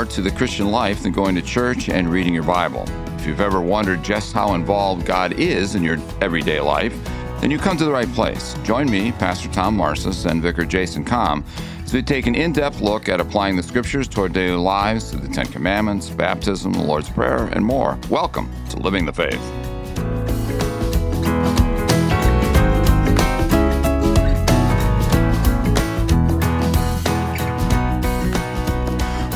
more to the Christian life than going to church and reading your Bible. If you've ever wondered just how involved God is in your everyday life, then you come to the right place. Join me, Pastor Tom Marcis, and Vicar Jason Kohm as we take an in depth look at applying the scriptures to our daily lives, to the Ten Commandments, baptism, the Lord's Prayer, and more. Welcome to Living the Faith.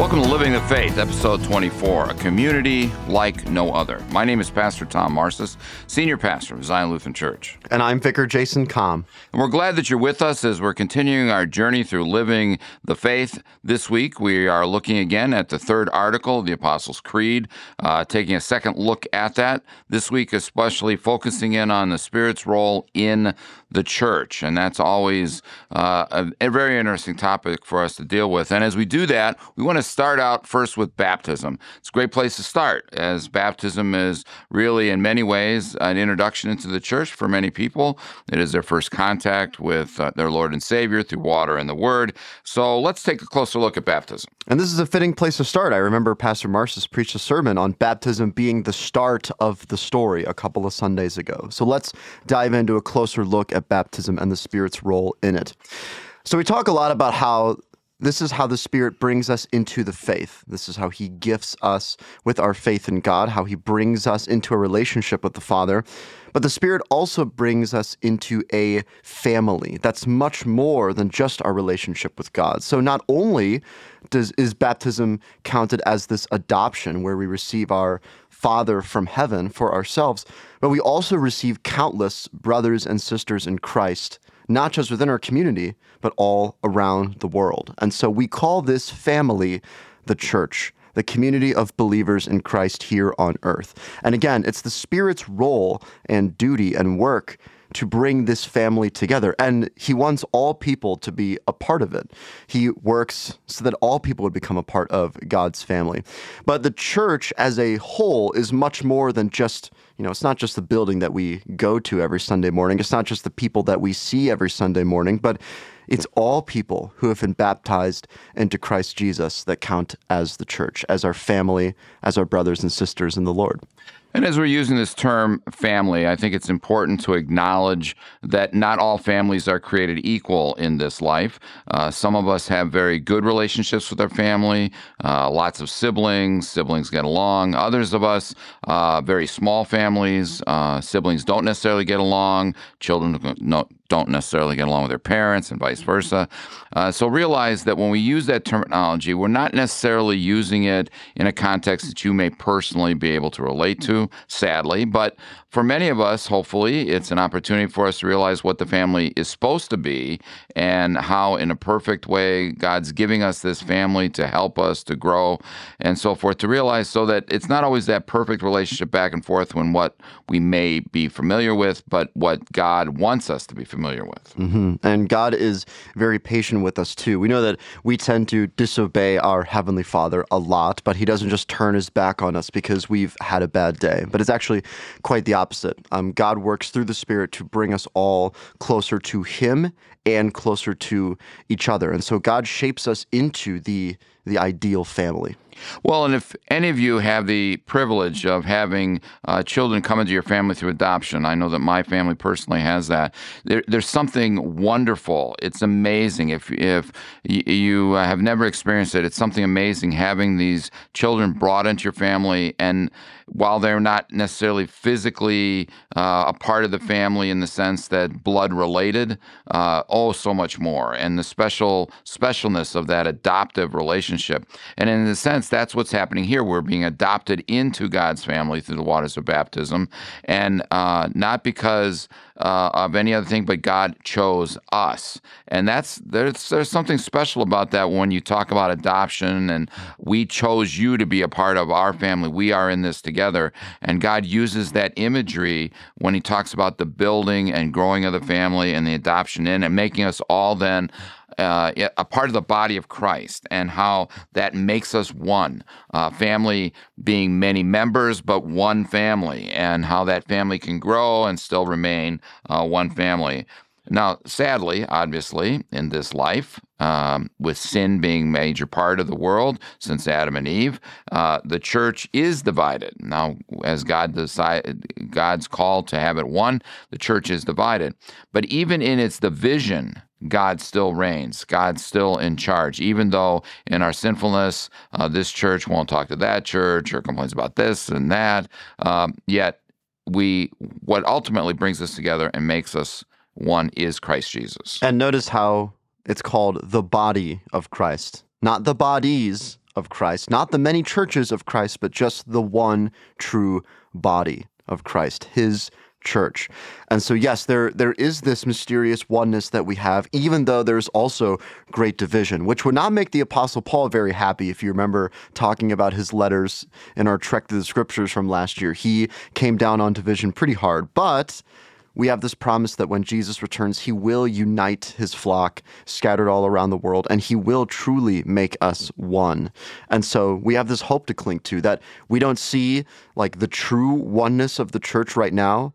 Welcome to Living the Faith, episode 24, a community like no other. My name is Pastor Tom Marcis, Senior Pastor of Zion Lutheran Church. And I'm Vicar Jason Kohm. And we're glad that you're with us as we're continuing our journey through living the faith. This week, we are looking again at the third article of the Apostles' Creed, uh, taking a second look at that. This week, especially focusing in on the Spirit's role in the church. And that's always uh, a, a very interesting topic for us to deal with. And as we do that, we want to start out first with baptism. It's a great place to start, as baptism is really, in many ways, an introduction into the church for many people. It is their first contact with uh, their Lord and Savior through water and the Word. So let's take a closer look at baptism. And this is a fitting place to start. I remember Pastor Marcis preached a sermon on baptism being the start of the story a couple of Sundays ago. So let's dive into a closer look at baptism and the Spirit's role in it. So we talk a lot about how this is how the Spirit brings us into the faith. This is how He gifts us with our faith in God, how He brings us into a relationship with the Father. But the Spirit also brings us into a family that's much more than just our relationship with God. So not only does is baptism counted as this adoption where we receive our Father from heaven for ourselves, but we also receive countless brothers and sisters in Christ not just within our community, but all around the world. And so we call this family the church, the community of believers in Christ here on earth. And again, it's the Spirit's role and duty and work to bring this family together. And he wants all people to be a part of it. He works so that all people would become a part of God's family. But the church as a whole is much more than just you know, it's not just the building that we go to every Sunday morning. It's not just the people that we see every Sunday morning, but it's all people who have been baptized into Christ Jesus that count as the church, as our family, as our brothers and sisters in the Lord. And as we're using this term family, I think it's important to acknowledge that not all families are created equal in this life. Uh, some of us have very good relationships with our family, uh, lots of siblings, siblings get along. Others of us, uh, very small families, uh, siblings don't necessarily get along, children don't necessarily get along with their parents and vice versa. Uh, so realize that when we use that terminology, we're not necessarily using it in a context that you may personally be able to relate to sadly. But for many of us, hopefully, it's an opportunity for us to realize what the family is supposed to be and how, in a perfect way, God's giving us this family to help us to grow and so forth. To realize so that it's not always that perfect relationship back and forth when what we may be familiar with, but what God wants us to be familiar with. Mm-hmm. And God is very patient with us too. We know that we tend to disobey our Heavenly Father a lot, but He doesn't just turn His back on us because we've had a bad day. But it's actually quite the opposite. Um, God works through the Spirit to bring us all closer to Him and closer to each other. And so God shapes us into the the ideal family. Well, and if any of you have the privilege of having uh, children come into your family through adoption, I know that my family personally has that. There, there's something wonderful. It's amazing. If if you have never experienced it, it's something amazing having these children brought into your family, and while they're not necessarily physically uh, a part of the family in the sense that blood related, uh, oh, so much more, and the special specialness of that adoptive relationship, and in a sense that's what's happening here. We're being adopted into God's family through the waters of baptism, and uh, not because uh, of any other thing, but God chose us, and that's there's there's something special about that when you talk about adoption, and we chose you to be a part of our family. We are in this together, and God uses that imagery when He talks about the building and growing of the family and the adoption in, and making us all then uh, a part of the body of Christ and how that makes us one. Uh, family being many members, but one family, and how that family can grow and still remain uh, one family. Now, sadly, obviously, in this life, um, with sin being a major part of the world since Adam and Eve, uh, the church is divided. Now, as God decided, God's called to have it one, the church is divided. But even in its division, God still reigns. God's still in charge. Even though in our sinfulness, uh, this church won't talk to that church or complains about this and that, um, yet we what ultimately brings us together and makes us one is Christ Jesus. And notice how it's called the body of Christ, not the bodies of Christ, not the many churches of Christ, but just the one true body of Christ, his church. And so yes, there there is this mysterious oneness that we have even though there's also great division, which would not make the apostle Paul very happy if you remember talking about his letters in our trek through the scriptures from last year. He came down on division pretty hard, but we have this promise that when Jesus returns, he will unite his flock scattered all around the world and he will truly make us one. And so we have this hope to cling to that we don't see like the true oneness of the church right now,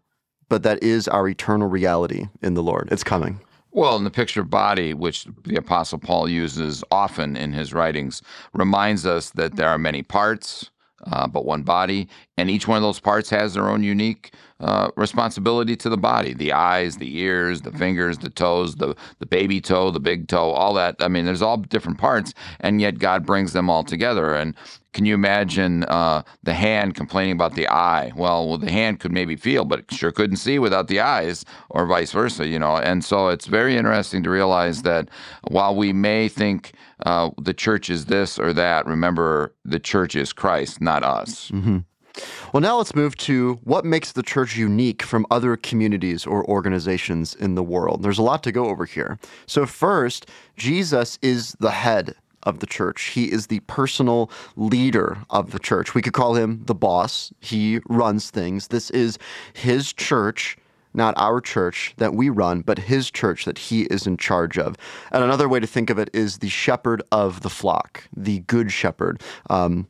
but that is our eternal reality in the Lord. It's coming. Well, in the picture of body, which the Apostle Paul uses often in his writings, reminds us that there are many parts, uh, but one body, and each one of those parts has their own unique uh, responsibility to the body the eyes, the ears, the fingers, the toes, the, the baby toe, the big toe, all that. I mean, there's all different parts, and yet God brings them all together. And can you imagine uh, the hand complaining about the eye? Well, well, the hand could maybe feel, but it sure couldn't see without the eyes, or vice versa, you know. And so it's very interesting to realize that while we may think uh, the church is this or that, remember the church is Christ, not us. Mm-hmm. Well, now let's move to what makes the church unique from other communities or organizations in the world. There's a lot to go over here. So, first, Jesus is the head of the church. He is the personal leader of the church. We could call him the boss. He runs things. This is his church not our church that we run, but his church that he is in charge of. And another way to think of it is the shepherd of the flock, the good shepherd. Um,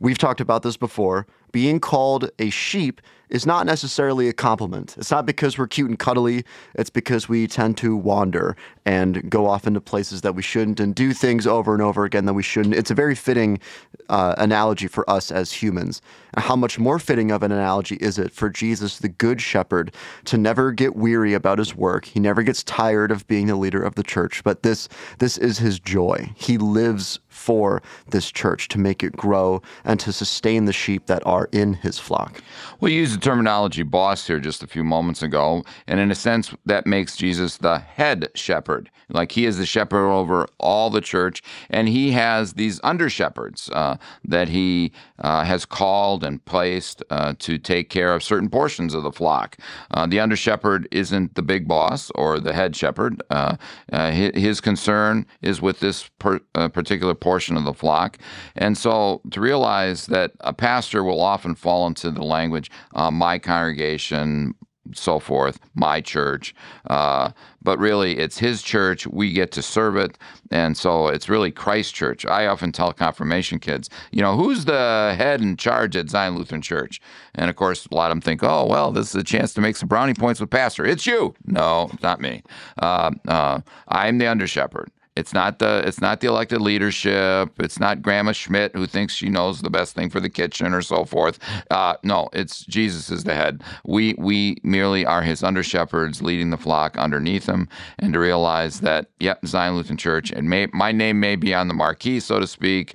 we've talked about this before being called a sheep is not necessarily a compliment. It's not because we're cute and cuddly, it's because we tend to wander and go off into places that we shouldn't and do things over and over again that we shouldn't. It's a very fitting uh, analogy for us as humans. How much more fitting of an analogy is it for Jesus, the Good Shepherd, to never get weary about his work? He never gets tired of being the leader of the church, but this, this is his joy. He lives for this church to make it grow and to sustain the sheep that are in his flock. We the terminology boss here just a few moments ago, and in a sense, that makes Jesus the head shepherd. Like he is the shepherd over all the church, and he has these under shepherds uh, that he uh, has called and placed uh, to take care of certain portions of the flock. Uh, the under shepherd isn't the big boss or the head shepherd. Uh, uh, his, concern is with this per, particular portion of the flock, and so to realize that a pastor will often fall into the language, my congregation, so forth, my church. Uh, but really, it's his church. We get to serve it. And so it's really Christ Church. I often tell confirmation kids, you know, who's the head in charge at Zion Lutheran Church? And of course, a lot of them think, oh, well, this is a chance to make some brownie points with Pastor. It's you. No, not me. Uh, uh, I'm the under shepherd. It's not the it's not the elected leadership. It's not Grandma Schmidt who thinks she knows the best thing for the kitchen or so forth. Uh, no, it's Jesus is the head. We we merely are his under shepherds leading the flock underneath him, and to realize that yep, Zion Lutheran Church and may, my name may be on the marquee, so to speak.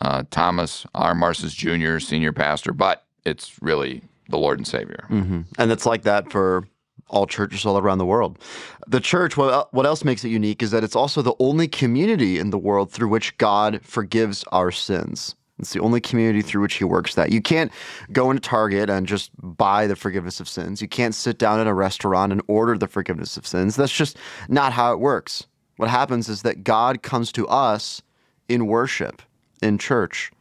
Uh, Thomas R. Marcis Jr., senior pastor, but it's really the Lord and Savior. Mm-hmm. And it's like that for all churches all around the world. The church, what, else makes it unique is that it's also the only community in the world through which God forgives our sins. It's the only community through which he works that. You can't go into Target and just buy the forgiveness of sins. You can't sit down in a restaurant and order the forgiveness of sins. That's just not how it works. What happens is that God comes to us in worship, in church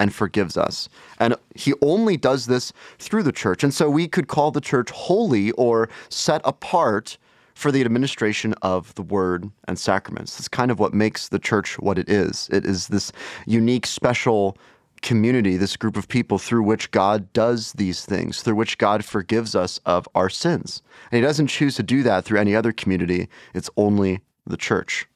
and forgives us. And he only does this through the church. And so we could call the church holy or set apart for the administration of the word and sacraments. That's kind of what makes the church what it is. It is this unique, special community, this group of people through which God does these things, through which God forgives us of our sins. And He doesn't choose to do that through any other community, it's only the church.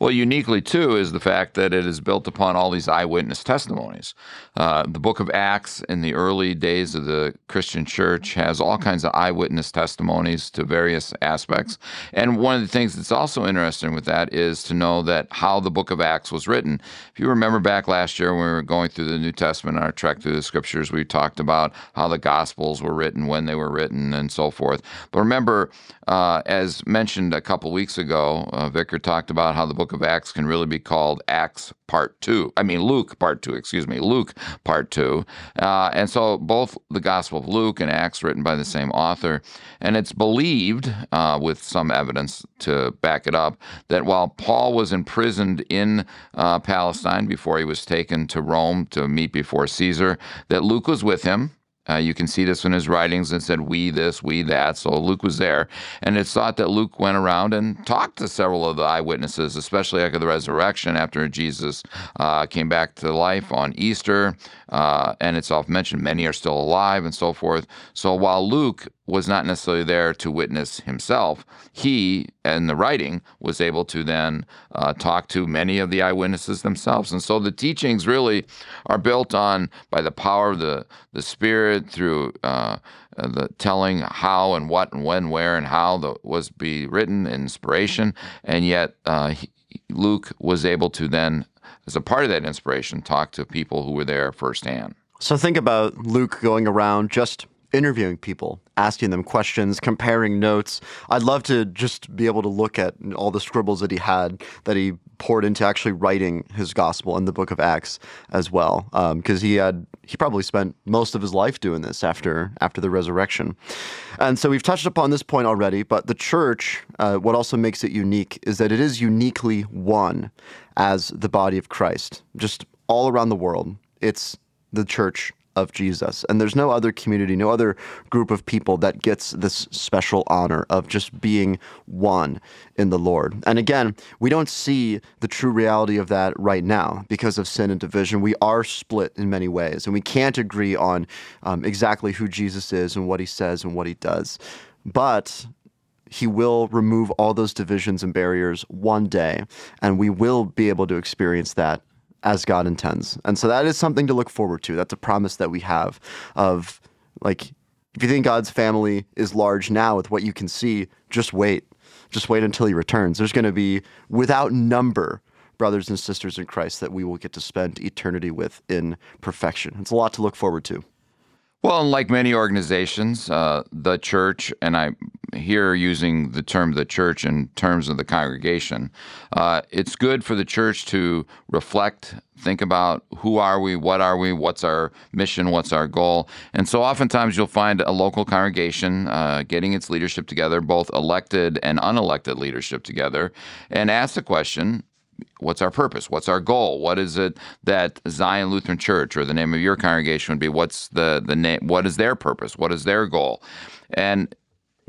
Well, uniquely too is the fact that it is built upon all these eyewitness testimonies. Uh, the book of Acts in the early days of the Christian church has all kinds of eyewitness testimonies to various aspects. And one of the things that's also interesting with that is to know that how the book of Acts was written. If you remember back last year when we were going through the New Testament, on our trek through the scriptures, we talked about how the Gospels were written, when they were written, and so forth. But remember, uh, as mentioned a couple weeks ago, uh, Vicar talked about how the book of Acts can really be called Acts Part 2. I mean, Luke Part 2, excuse me, Luke Part 2. Uh, and so both the Gospel of Luke and Acts written by the same author. And it's believed, uh, with some evidence to back it up, that while Paul was imprisoned in uh, Palestine before he was taken to Rome to meet before Caesar, that Luke was with him uh, you can see this in his writings and said, we this, we that. So Luke was there. And it's thought that Luke went around and talked to several of the eyewitnesses, especially after the resurrection, after Jesus uh, came back to life on Easter. Uh, and it's often mentioned many are still alive and so forth. So while Luke was not necessarily there to witness himself, he, in the writing, was able to then uh, talk to many of the eyewitnesses themselves. And so the teachings really are built on by the power of the, the Spirit through uh, the telling how and what and when, where, and how the, was be written, inspiration. And yet, uh, he, Luke was able to then as a part of that inspiration, talk to people who were there firsthand. So think about Luke going around just interviewing people, asking them questions, comparing notes. I'd love to just be able to look at all the scribbles that he had that he poured into actually writing his gospel in the book of Acts as well, because um, he had he probably spent most of his life doing this after after the resurrection. And so we've touched upon this point already, but the church, uh, what also makes it unique is that it is uniquely one as the body of Christ, just all around the world. It's the church of Jesus. And there's no other community, no other group of people that gets this special honor of just being one in the Lord. And again, we don't see the true reality of that right now because of sin and division. We are split in many ways, and we can't agree on um, exactly who Jesus is and what he says and what he does. But he will remove all those divisions and barriers one day, and we will be able to experience that as God intends. And so that is something to look forward to. That's a promise that we have of like if you think God's family is large now with what you can see, just wait. Just wait until he returns. There's going to be without number brothers and sisters in Christ that we will get to spend eternity with in perfection. It's a lot to look forward to. Well, like many organizations, uh, the church, and I here using the term the church in terms of the congregation, uh, it's good for the church to reflect, think about who are we, what are we, what's our mission, what's our goal. And so oftentimes you'll find a local congregation uh, getting its leadership together, both elected and unelected leadership together, and ask the question what's our purpose? What's our goal? What is it that Zion Lutheran Church or the name of your congregation would be? What's the the name? What is their purpose? What is their goal? And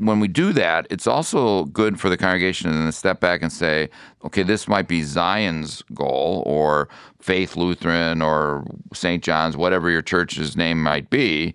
when we do that, it's also good for the congregation to step back and say, okay, this might be Zion's goal or Faith Lutheran or St. John's, whatever your church's name might be,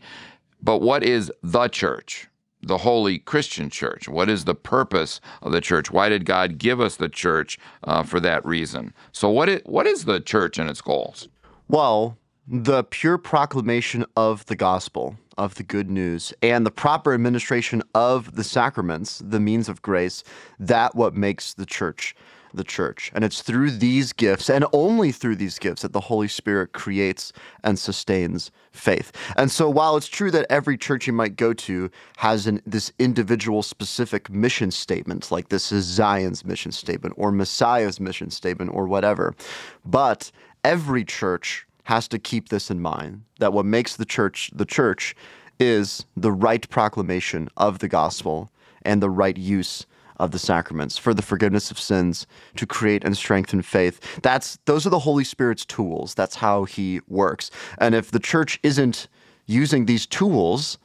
but what is the church? the holy Christian church? What is the purpose of the church? Why did God give us the church uh, for that reason? So, what is, what is the church and its goals? Well, the pure proclamation of the gospel, of the good news, and the proper administration of the sacraments, the means of grace, that what makes the church the church. And it's through these gifts and only through these gifts that the Holy Spirit creates and sustains faith. And so while it's true that every church you might go to has an, this individual specific mission statement, like this is Zion's mission statement or Messiah's mission statement or whatever, but every church has to keep this in mind that what makes the church the church is the right proclamation of the gospel and the right use of the sacraments for the forgiveness of sins to create and strengthen faith. That's those are the holy spirit's tools. That's how he works. And if the church isn't using these tools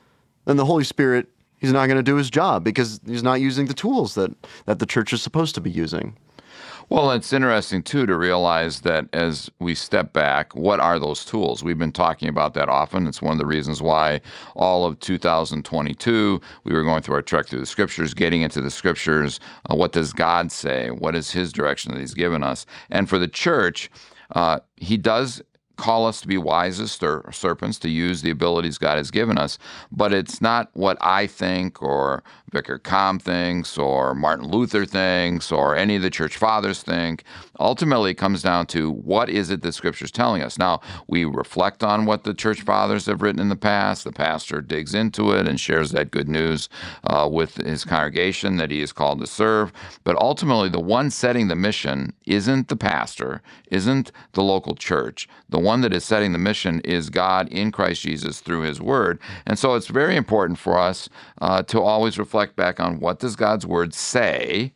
then the holy spirit he's not going to do his job because he's not using the tools that that the church is supposed to be using Well, it's interesting too to realize that as we step back, what are those tools? We've been talking about that often. It's one of the reasons why all of 2022 we were going through our trek through the scriptures, getting into the scriptures. Uh, what does God say? What is His direction that He's given us? And for the church, uh, He does call us to be wise as serpents, to use the abilities God has given us, but it's not what I think or Vicar Kohm thinks or Martin Luther thinks or any of the church fathers think. Ultimately, it comes down to what is it that Scripture is telling us. Now, we reflect on what the church fathers have written in the past. The pastor digs into it and shares that good news uh, with his congregation that he is called to serve. But ultimately, the one setting the mission isn't the pastor, isn't the local church. The one that is setting the mission is God in Christ Jesus through his word. And so it's very important for us uh, to always reflect reflect back on what does God's word say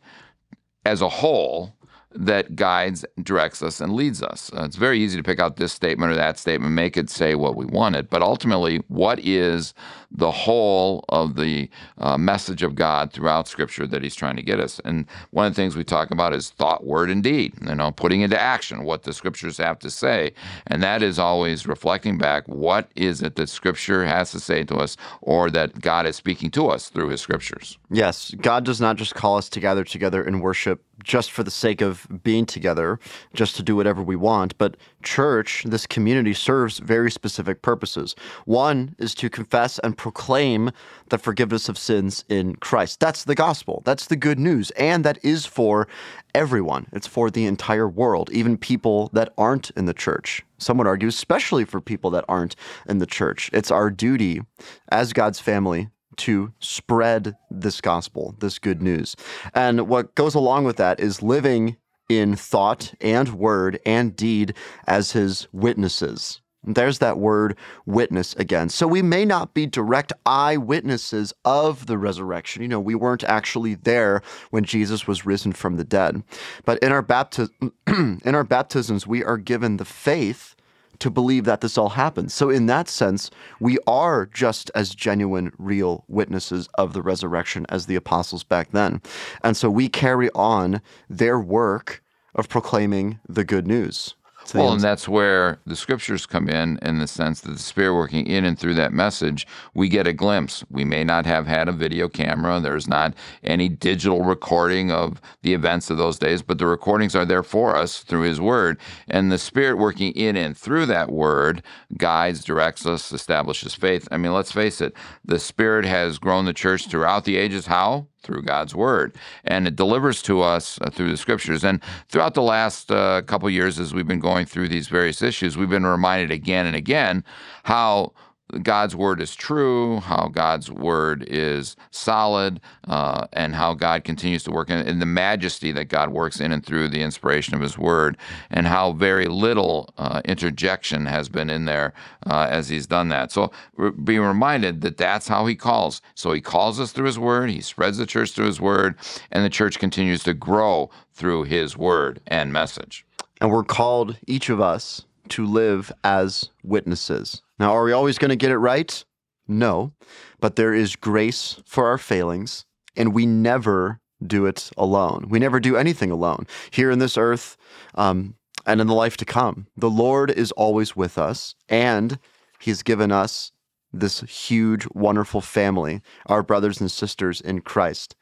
as a whole that guides, directs us, and leads us. Uh, it's very easy to pick out this statement or that statement, make it say what we want it. But ultimately, what is the whole of the uh, message of God throughout Scripture that He's trying to get us? And one of the things we talk about is thought, word, and deed. You know, putting into action what the Scriptures have to say, and that is always reflecting back what is it that Scripture has to say to us, or that God is speaking to us through His Scriptures. Yes, God does not just call us to gather together in worship just for the sake of being together, just to do whatever we want. But church, this community, serves very specific purposes. One is to confess and proclaim the forgiveness of sins in Christ. That's the gospel. That's the good news. And that is for everyone, it's for the entire world, even people that aren't in the church. Some would argue, especially for people that aren't in the church. It's our duty as God's family to spread this gospel, this good news. And what goes along with that is living in thought and word and deed as his witnesses. There's that word witness again. So we may not be direct eyewitnesses of the resurrection. You know, we weren't actually there when Jesus was risen from the dead. But in our baptism in our baptisms we are given the faith to believe that this all happened. So, in that sense, we are just as genuine, real witnesses of the resurrection as the apostles back then. And so we carry on their work of proclaiming the good news. Well, and that's where the scriptures come in, in the sense that the Spirit working in and through that message, we get a glimpse. We may not have had a video camera, there's not any digital recording of the events of those days, but the recordings are there for us through His Word. And the Spirit working in and through that Word guides, directs us, establishes faith. I mean, let's face it, the Spirit has grown the church throughout the ages. How? Through God's word, and it delivers to us uh, through the scriptures. And throughout the last uh, couple years, as we've been going through these various issues, we've been reminded again and again how God's word is true, how God's word is solid, uh, and how God continues to work in, in, the majesty that God works in and through the inspiration of His word, and how very little uh, interjection has been in there uh, as He's done that. So re- being reminded that that's how He calls. So He calls us through His word, He spreads the church through His word, and the church continues to grow through His word and message. And we're called, each of us, to live as witnesses. Now, are we always going to get it right? No, but there is grace for our failings, and we never do it alone. We never do anything alone. Here in this earth um, and in the life to come, the Lord is always with us, and He's given us this huge, wonderful family, our brothers and sisters in Christ,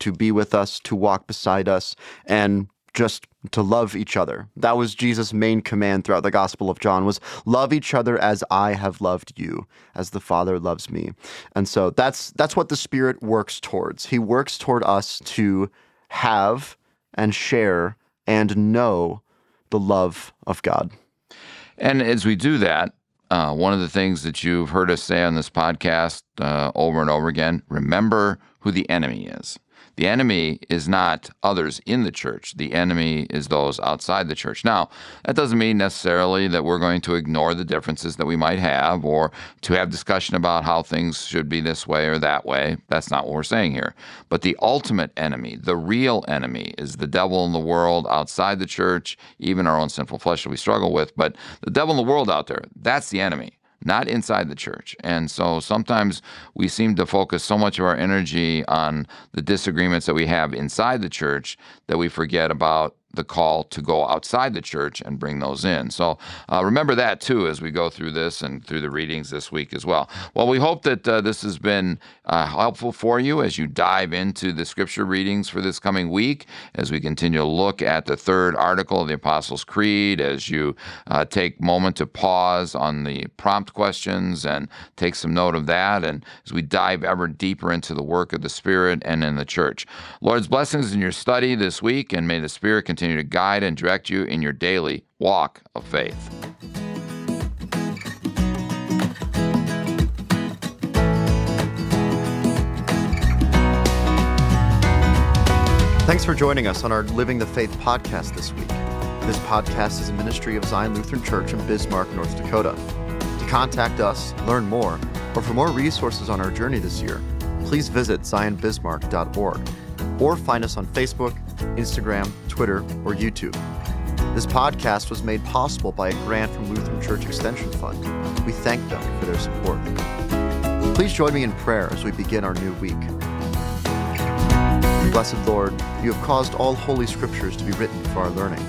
to be with us, to walk beside us, and just to love each other. That was Jesus' main command throughout the Gospel of John was love each other as I have loved you, as the Father loves me. And so that's that's what the Spirit works towards. He works toward us to have and share and know the love of God. And as we do that, uh, one of the things that you've heard us say on this podcast uh, over and over again remember who the enemy is. The enemy is not others in the church. The enemy is those outside the church. Now, that doesn't mean necessarily that we're going to ignore the differences that we might have or to have discussion about how things should be this way or that way. That's not what we're saying here. But the ultimate enemy, the real enemy, is the devil in the world outside the church, even our own sinful flesh that we struggle with. But the devil in the world out there, that's the enemy not inside the church. And so sometimes we seem to focus so much of our energy on the disagreements that we have inside the church that we forget about the call to go outside the church and bring those in. So uh, remember that too as we go through this and through the readings this week as well. Well, we hope that uh, this has been uh, helpful for you as you dive into the scripture readings for this coming week, as we continue to look at the third article of the Apostles' Creed, as you uh, take moment to pause on the prompt questions and take some note of that, and as we dive ever deeper into the work of the Spirit and in the church. Lord's blessings in your study this week, and may the Spirit continue continue to guide and direct you in your daily walk of faith. Thanks for joining us on our Living the Faith podcast this week. This podcast is a ministry of Zion Lutheran Church in Bismarck, North Dakota. To contact us, learn more, or for more resources on our journey this year, please visit zionbismarck.org or find us on Facebook, Instagram, Twitter, or YouTube. This podcast was made possible by a grant from Lutheran Church Extension Fund. We thank them for their support. Please join me in prayer as we begin our new week. Blessed Lord, you have caused all holy scriptures to be written for our learning.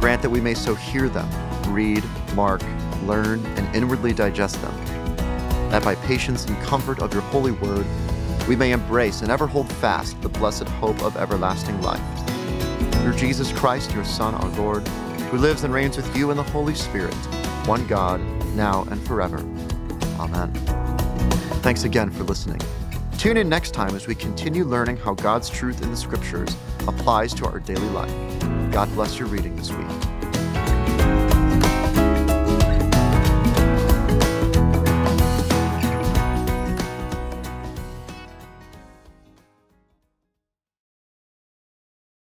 Grant that we may so hear them, read, mark, learn, and inwardly digest them, that by patience and comfort of your holy word, we may embrace and ever hold fast the blessed hope of everlasting life. Through Jesus Christ, your Son, our Lord, who lives and reigns with you in the Holy Spirit, one God, now and forever. Amen. Thanks again for listening. Tune in next time as we continue learning how God's truth in the Scriptures applies to our daily life. God bless your reading this week.